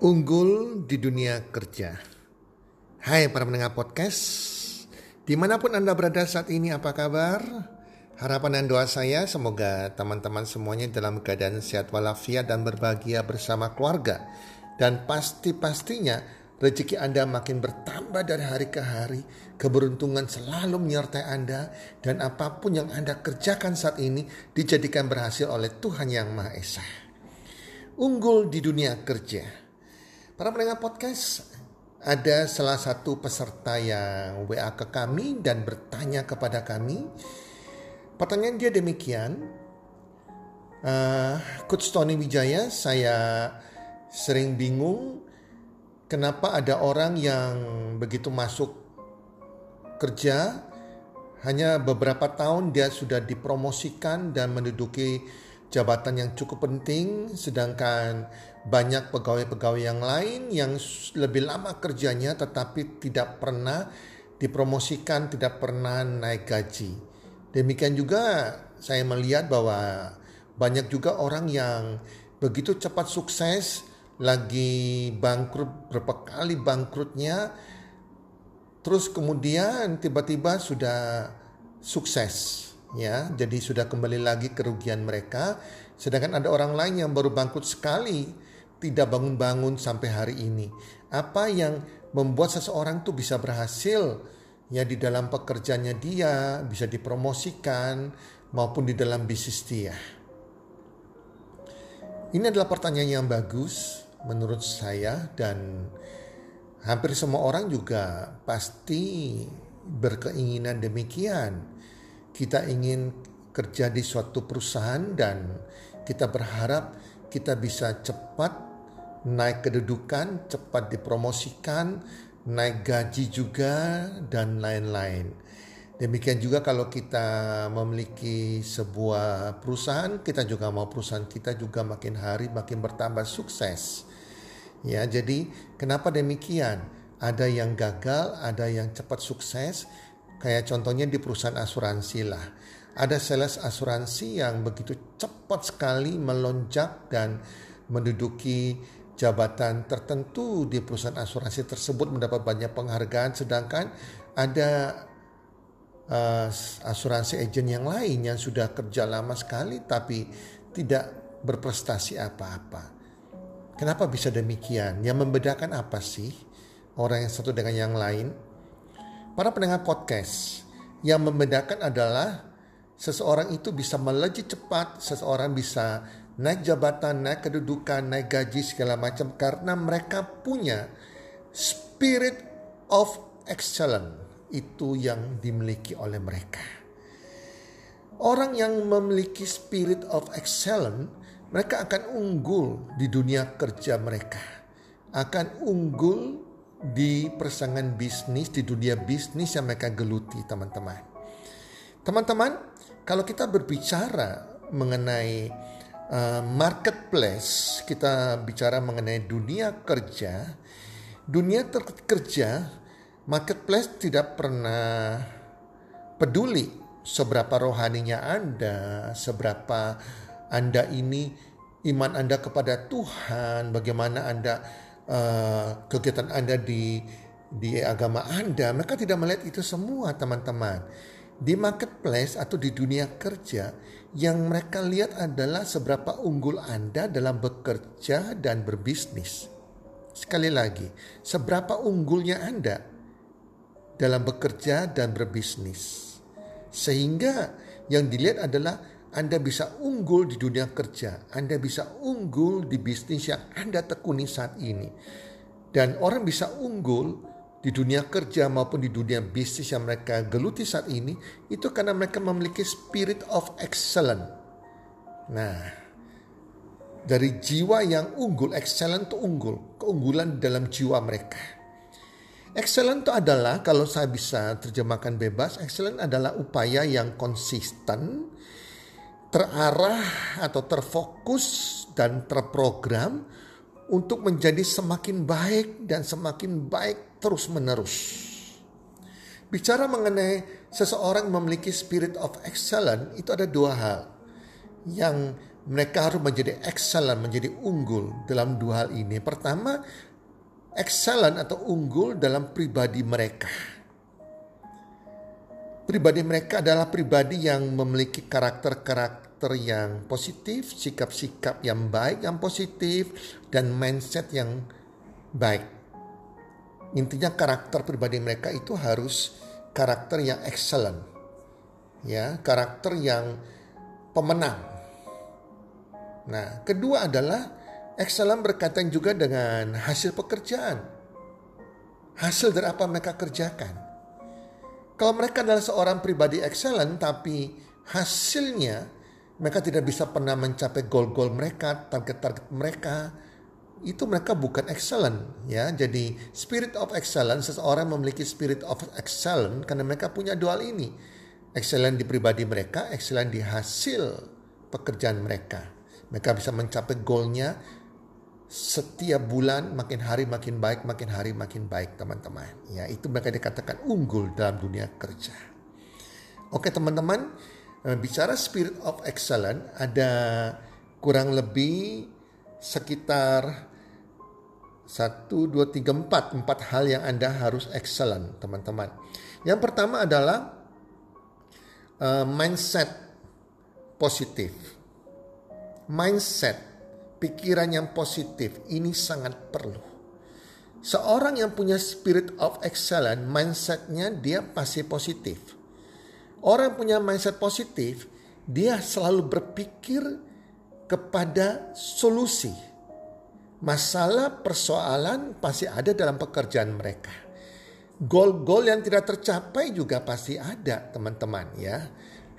Unggul di dunia kerja. Hai para pendengar podcast, di mana pun Anda berada saat ini apa kabar? Harapan dan doa saya semoga teman-teman semuanya dalam keadaan sehat walafiat dan berbahagia bersama keluarga. Dan pasti-pastinya rezeki Anda makin bertambah dari hari ke hari. Keberuntungan selalu menyertai Anda dan apa pun yang Anda kerjakan saat ini dijadikan berhasil oleh Tuhan Yang Maha Esa. Unggul di dunia kerja. Para pendengar podcast, ada salah satu peserta yang WA ke kami dan bertanya kepada kami. Pertanyaan dia demikian, uh, Coach Tony Wijaya, saya sering bingung kenapa ada orang yang begitu masuk kerja hanya beberapa tahun dia sudah dipromosikan dan menduduki jabatan yang cukup penting, sedangkan banyak pegawai-pegawai yang lain yang lebih lama kerjanya tetapi tidak pernah dipromosikan, tidak pernah naik gaji. Demikian juga saya melihat bahwa banyak juga orang yang begitu cepat sukses, lagi bangkrut berapa kali bangkrutnya, terus kemudian tiba-tiba sudah sukses ya jadi sudah kembali lagi kerugian mereka. Sedangkan ada orang lain yang baru bangkrut sekali tidak bangun-bangun sampai hari ini. Apa yang membuat seseorang tuh bisa berhasil? Ya di dalam pekerjaannya dia bisa dipromosikan maupun di dalam bisnis dia. Ini adalah pertanyaan yang bagus menurut saya dan hampir semua orang juga pasti berkeinginan demikian kita ingin kerja di suatu perusahaan dan kita berharap kita bisa cepat naik kedudukan, cepat dipromosikan, naik gaji juga dan lain-lain. Demikian juga kalau kita memiliki sebuah perusahaan, kita juga mau perusahaan kita juga makin hari makin bertambah sukses. Ya, jadi kenapa demikian? Ada yang gagal, ada yang cepat sukses, Kayak contohnya di perusahaan asuransi lah. Ada sales asuransi yang begitu cepat sekali melonjak dan menduduki jabatan tertentu di perusahaan asuransi tersebut mendapat banyak penghargaan sedangkan ada uh, asuransi agent yang lain yang sudah kerja lama sekali tapi tidak berprestasi apa-apa. Kenapa bisa demikian? Yang membedakan apa sih orang yang satu dengan yang lain? Para pendengar podcast, yang membedakan adalah seseorang itu bisa melejit cepat, seseorang bisa naik jabatan, naik kedudukan, naik gaji segala macam karena mereka punya spirit of excellence itu yang dimiliki oleh mereka. Orang yang memiliki spirit of excellence, mereka akan unggul di dunia kerja mereka, akan unggul di persaingan bisnis, di dunia bisnis yang mereka geluti teman-teman. Teman-teman, kalau kita berbicara mengenai uh, marketplace, kita bicara mengenai dunia kerja, dunia kerja, marketplace tidak pernah peduli seberapa rohaninya Anda, seberapa Anda ini iman Anda kepada Tuhan, bagaimana Anda uh, kegiatan Anda di di agama Anda, mereka tidak melihat itu semua teman-teman. Di marketplace atau di dunia kerja, yang mereka lihat adalah seberapa unggul Anda dalam bekerja dan berbisnis. Sekali lagi, seberapa unggulnya Anda dalam bekerja dan berbisnis. Sehingga yang dilihat adalah anda bisa unggul di dunia kerja, Anda bisa unggul di bisnis yang Anda tekuni saat ini. Dan orang bisa unggul di dunia kerja maupun di dunia bisnis yang mereka geluti saat ini itu karena mereka memiliki spirit of excellence. Nah, dari jiwa yang unggul, excellent itu unggul, keunggulan dalam jiwa mereka. Excellent itu adalah kalau saya bisa terjemahkan bebas, excellent adalah upaya yang konsisten, terarah atau terfokus dan terprogram untuk menjadi semakin baik dan semakin baik terus-menerus. Bicara mengenai seseorang memiliki spirit of excellence itu ada dua hal. Yang mereka harus menjadi excellent, menjadi unggul dalam dua hal ini. Pertama, excellent atau unggul dalam pribadi mereka. Pribadi mereka adalah pribadi yang memiliki karakter-karakter yang positif, sikap-sikap yang baik, yang positif, dan mindset yang baik. Intinya karakter pribadi mereka itu harus karakter yang excellent. Ya, karakter yang pemenang. Nah, kedua adalah excellent berkaitan juga dengan hasil pekerjaan. Hasil dari apa mereka kerjakan. Kalau mereka adalah seorang pribadi excellent tapi hasilnya mereka tidak bisa pernah mencapai goal-goal mereka, target-target mereka, itu mereka bukan excellent ya. Jadi spirit of excellence seseorang memiliki spirit of excellence karena mereka punya dual ini. Excellent di pribadi mereka, excellent di hasil pekerjaan mereka. Mereka bisa mencapai goalnya setiap bulan makin hari makin baik, makin hari makin baik teman-teman. Ya, itu mereka dikatakan unggul dalam dunia kerja. Oke teman-teman, eh, bicara spirit of excellence ada kurang lebih sekitar satu, dua, tiga, empat. Empat hal yang Anda harus excellent, teman-teman. Yang pertama adalah uh, mindset positif. Mindset, pikiran yang positif, ini sangat perlu. Seorang yang punya spirit of excellence, mindsetnya dia pasti positif. Orang punya mindset positif, dia selalu berpikir kepada solusi masalah persoalan pasti ada dalam pekerjaan mereka. Gol-gol yang tidak tercapai juga pasti ada teman-teman ya.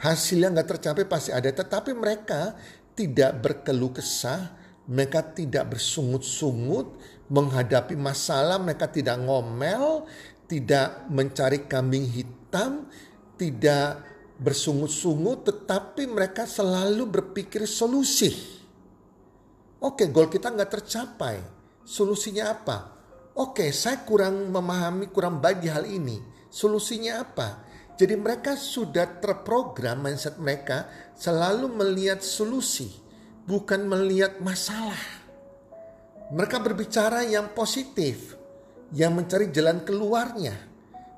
Hasil yang nggak tercapai pasti ada. Tetapi mereka tidak berkeluh kesah. Mereka tidak bersungut-sungut menghadapi masalah. Mereka tidak ngomel. Tidak mencari kambing hitam. Tidak bersungut-sungut. Tetapi mereka selalu berpikir solusi Oke, goal kita nggak tercapai. Solusinya apa? Oke, saya kurang memahami, kurang baik di hal ini. Solusinya apa? Jadi mereka sudah terprogram mindset mereka selalu melihat solusi, bukan melihat masalah. Mereka berbicara yang positif, yang mencari jalan keluarnya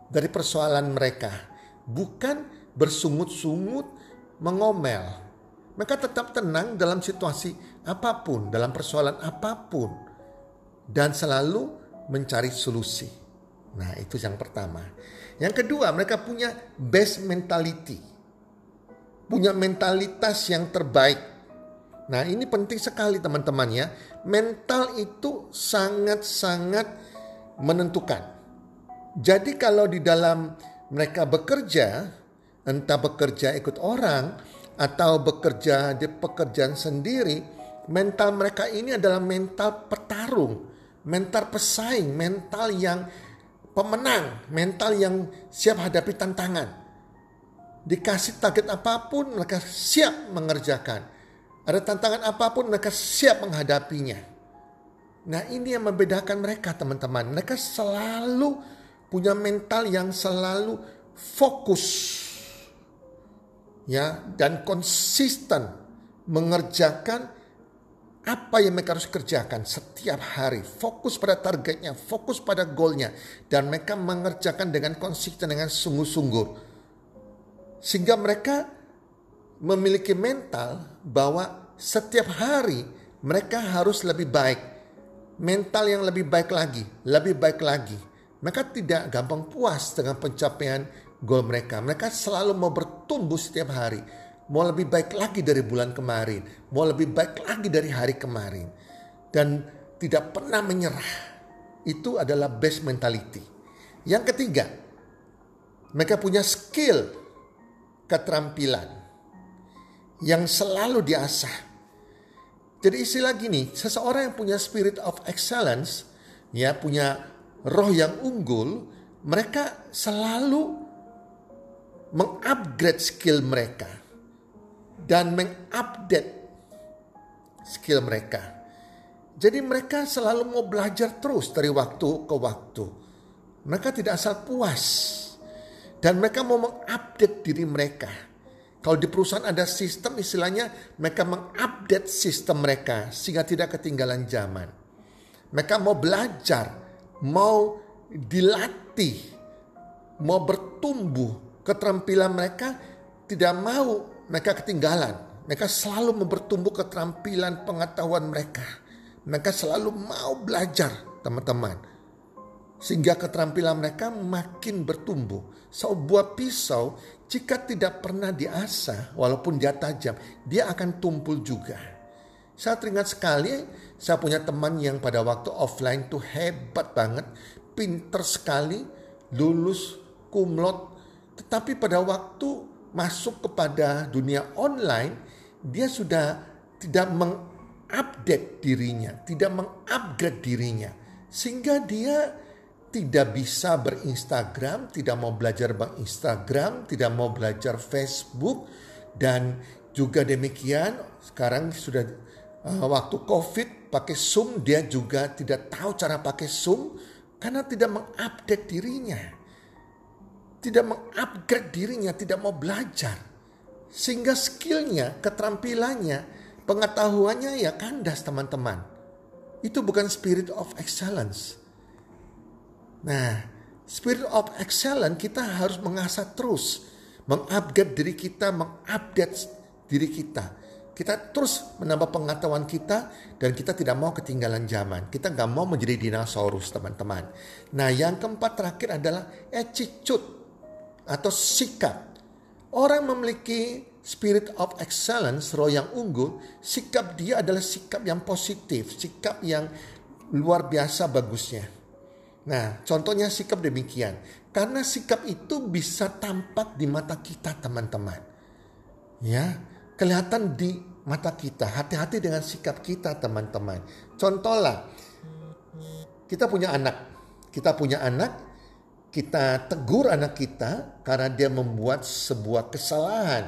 dari persoalan mereka, bukan bersungut-sungut mengomel. Mereka tetap tenang dalam situasi apa pun, dalam persoalan apa pun, dan selalu mencari solusi. Nah, itu yang pertama. Yang kedua, mereka punya best mentality, punya mentalitas yang terbaik. Nah, ini penting sekali, teman-teman, ya. Mental itu sangat-sangat menentukan. Jadi, kalau di dalam mereka bekerja, entah bekerja ikut orang atau bekerja di pekerjaan sendiri, mental mereka ini adalah mental petarung, mental pesaing, mental yang pemenang, mental yang siap hadapi tantangan. Dikasih target apa pun mereka siap mengerjakan. Ada tantangan apa pun mereka siap menghadapinya. Nah ini yang membedakan mereka teman-teman. Mereka selalu punya mental yang selalu fokus ya dan konsisten mengerjakan apa yang mereka harus kerjakan setiap hari. Fokus pada targetnya, fokus pada goalnya. Dan mereka mengerjakan dengan konsisten, dengan sungguh-sungguh. Sehingga mereka memiliki mental bahwa setiap hari mereka harus lebih baik. Mental yang lebih baik lagi, lebih baik lagi. Mereka tidak gampang puas dengan pencapaian goal mereka. Mereka selalu mau bertumbuh setiap hari mau lebih baik lagi dari bulan kemarin, mau lebih baik lagi dari hari kemarin, dan tidak pernah menyerah. Itu adalah best mentality. Yang ketiga, mereka punya skill, keterampilan yang selalu diasah. Jadi istilah gini, seseorang yang punya spirit of excellence, ya punya roh yang unggul, mereka selalu mengupgrade skill mereka dan mengupdate skill mereka. Jadi mereka selalu mau belajar terus dari waktu ke waktu. Mereka tidak asal puas. Dan mereka mau mengupdate diri mereka. Kalau di perusahaan ada sistem istilahnya mereka mengupdate sistem mereka sehingga tidak ketinggalan zaman. Mereka mau belajar, mau dilatih, mau bertumbuh keterampilan mereka tidak mau mereka ketinggalan. Mereka selalu bertumbuh keterampilan pengetahuan mereka. Mereka selalu mau belajar teman-teman. Sehingga keterampilan mereka makin bertumbuh. Sebuah pisau jika tidak pernah diasah, walaupun dia tajam, dia akan tumpul juga. Saya teringat sekali, saya punya teman yang pada waktu offline tuh hebat banget, pinter sekali, lulus, kumlot. Tetapi pada waktu masuk kepada dunia online, dia sudah tidak mengupdate dirinya, tidak mengupgrade dirinya. Sehingga dia tidak bisa berinstagram, tidak mau belajar berinstagram, tidak mau belajar Facebook dan juga demikian sekarang sudah uh, waktu Covid pakai Zoom dia juga tidak tahu cara pakai Zoom karena tidak mengupdate dirinya. Tidak mengupgrade dirinya, tidak mau belajar. Sehingga skillnya, keterampilannya, pengetahuannya ya kandas teman-teman. Itu bukan spirit of excellence Nah, spirit of excellence kita harus mengasah terus, mengupgrade diri kita, mengupdate diri kita. Kita terus menambah pengetahuan kita dan kita tidak mau ketinggalan zaman. Kita nggak mau menjadi dinosaurus teman-teman. Nah yang keempat terakhir adalah attitude atau sikap. Orang memiliki spirit of excellence, roh yang unggul, sikap dia adalah sikap yang positif, sikap yang luar biasa bagusnya. Nah, contohnya sikap demikian. Karena sikap itu bisa tampak di mata kita, teman-teman. Ya, kelihatan di mata kita. Hati-hati dengan sikap kita, teman-teman. Contohlah, kita punya anak. Kita punya anak, kita tegur anak kita karena dia membuat sebuah kesalahan.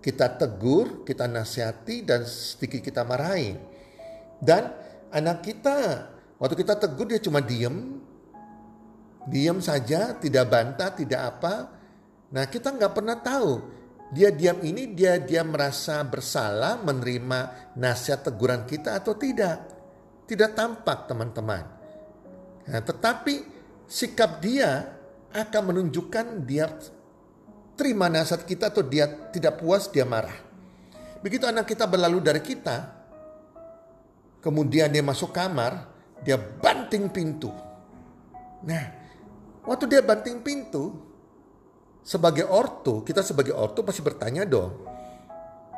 Kita tegur, kita nasihati, dan sedikit kita marahin. Dan anak kita, waktu kita tegur dia cuma diem, diam saja, tidak bantah, tidak apa. Nah kita nggak pernah tahu dia diam ini dia dia merasa bersalah menerima nasihat teguran kita atau tidak. Tidak tampak teman-teman. Nah, tetapi sikap dia akan menunjukkan dia terima nasihat kita atau dia tidak puas, dia marah. Begitu anak kita berlalu dari kita, kemudian dia masuk kamar, dia banting pintu. Nah, Waktu dia banting pintu, sebagai ortu, kita sebagai ortu pasti bertanya dong,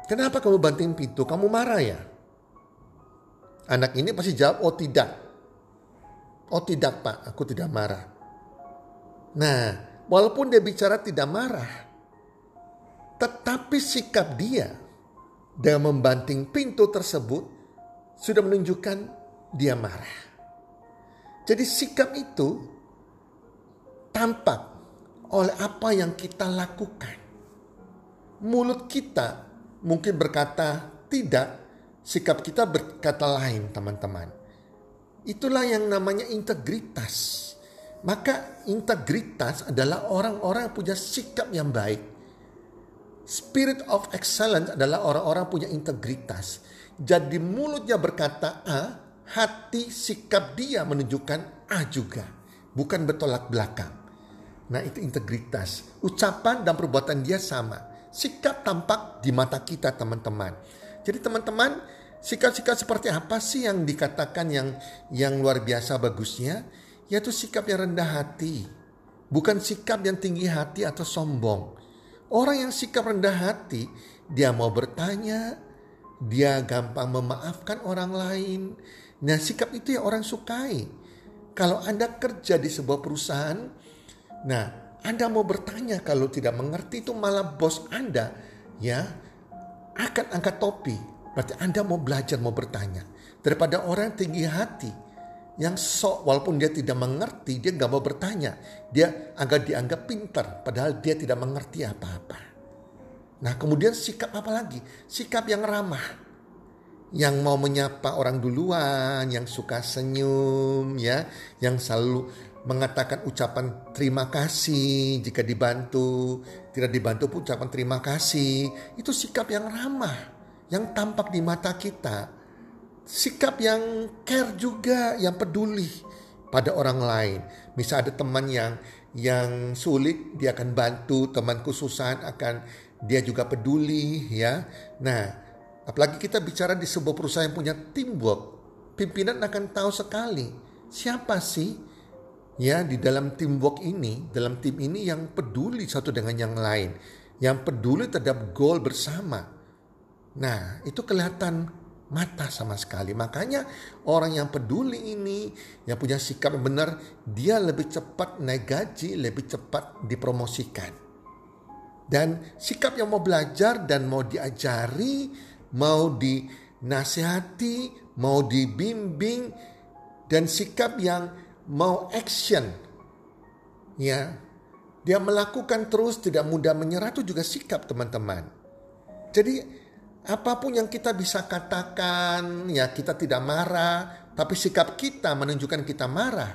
kenapa kamu banting pintu? Kamu marah ya? Anak ini pasti jawab, oh tidak. Oh tidak pak, aku tidak marah. Nah, walaupun dia bicara tidak marah, tetapi sikap dia dengan membanting pintu tersebut sudah menunjukkan dia marah. Jadi sikap itu tampak oleh apa yang kita lakukan. Mulut kita mungkin berkata tidak, sikap kita berkata lain, teman-teman. Itulah yang namanya integritas. Maka integritas adalah orang-orang yang punya sikap yang baik. Spirit of excellence adalah orang-orang punya integritas. Jadi mulutnya berkata A, hati sikap dia menunjukkan A juga. Bukan bertolak belakang. Nah itu integritas. Ucapan dan perbuatan dia sama. Sikap tampak di mata kita teman-teman. Jadi teman-teman sikap-sikap seperti apa sih yang dikatakan yang yang luar biasa bagusnya? Yaitu sikap yang rendah hati. Bukan sikap yang tinggi hati atau sombong. Orang yang sikap rendah hati, dia mau bertanya, dia gampang memaafkan orang lain. Nah sikap itu yang orang sukai. Kalau Anda kerja di sebuah perusahaan, Nah, Anda mau bertanya kalau tidak mengerti itu malah bos Anda ya akan angkat topi. Berarti Anda mau belajar, mau bertanya. Daripada orang yang tinggi hati yang sok walaupun dia tidak mengerti, dia nggak mau bertanya. Dia agak dianggap pintar padahal dia tidak mengerti apa-apa. Nah kemudian sikap apa lagi? Sikap yang ramah. Yang mau menyapa orang duluan, yang suka senyum ya, yang selalu mengatakan ucapan terima kasih jika dibantu, tidak dibantu pun ucapan terima kasih. Itu sikap yang ramah, yang tampak di mata kita. Sikap yang care juga, yang peduli pada orang lain. Misal ada teman yang yang sulit dia akan bantu, teman kesusahan akan dia juga peduli ya. Nah, apalagi kita bicara di sebuah perusahaan yang punya teamwork, pimpinan akan tahu sekali siapa sih ya di dalam teamwork ini, dalam tim ini yang peduli satu dengan yang lain, yang peduli terhadap goal bersama. Nah, itu kelihatan mata sama sekali. Makanya orang yang peduli ini, yang punya sikap yang benar, dia lebih cepat naik gaji, lebih cepat dipromosikan. Dan sikap yang mau belajar dan mau diajari, mau dinasihati, mau dibimbing, dan sikap yang mau action. Ya. Dia melakukan terus tidak mudah menyerah itu juga sikap teman-teman. Jadi apa pun yang kita bisa katakan ya kita tidak marah tapi sikap kita menunjukkan kita marah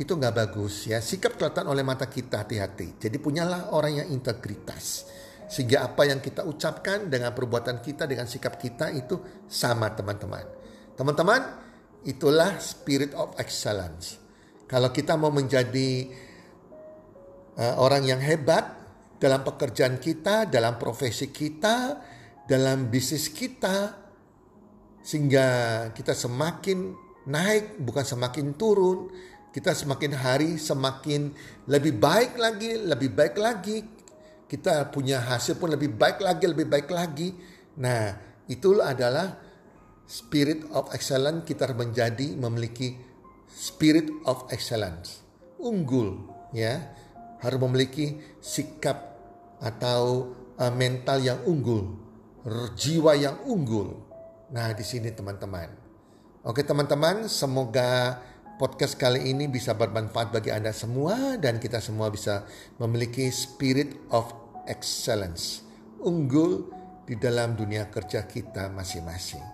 itu nggak bagus ya sikap kelihatan oleh mata kita hati-hati jadi punyalah orang yang integritas sehingga apa yang kita ucapkan dengan perbuatan kita dengan sikap kita itu sama teman-teman teman-teman Itulah spirit of excellence. Kalau kita mau menjadi uh, orang yang hebat dalam pekerjaan kita, dalam profesi kita, dalam bisnis kita, sehingga kita semakin naik, bukan semakin turun. Kita semakin hari semakin lebih baik lagi, lebih baik lagi. Kita punya hasil pun lebih baik lagi, lebih baik lagi. Nah, itu adalah spirit of excellence kita menjadi memiliki spirit of excellence. Unggul ya. Harus memiliki sikap atau uh, mental yang unggul. Jiwa yang unggul. Nah di sini teman-teman. Oke teman-teman semoga podcast kali ini bisa bermanfaat bagi anda semua dan kita semua bisa memiliki spirit of excellence. Unggul di dalam dunia kerja kita masing-masing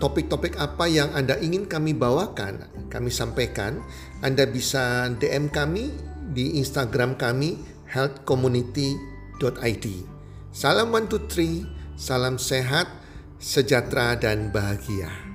topik-topik apa yang Anda ingin kami bawakan, kami sampaikan, Anda bisa DM kami di Instagram kami healthcommunity.id. Salam one two three, salam sehat, sejahtera dan bahagia.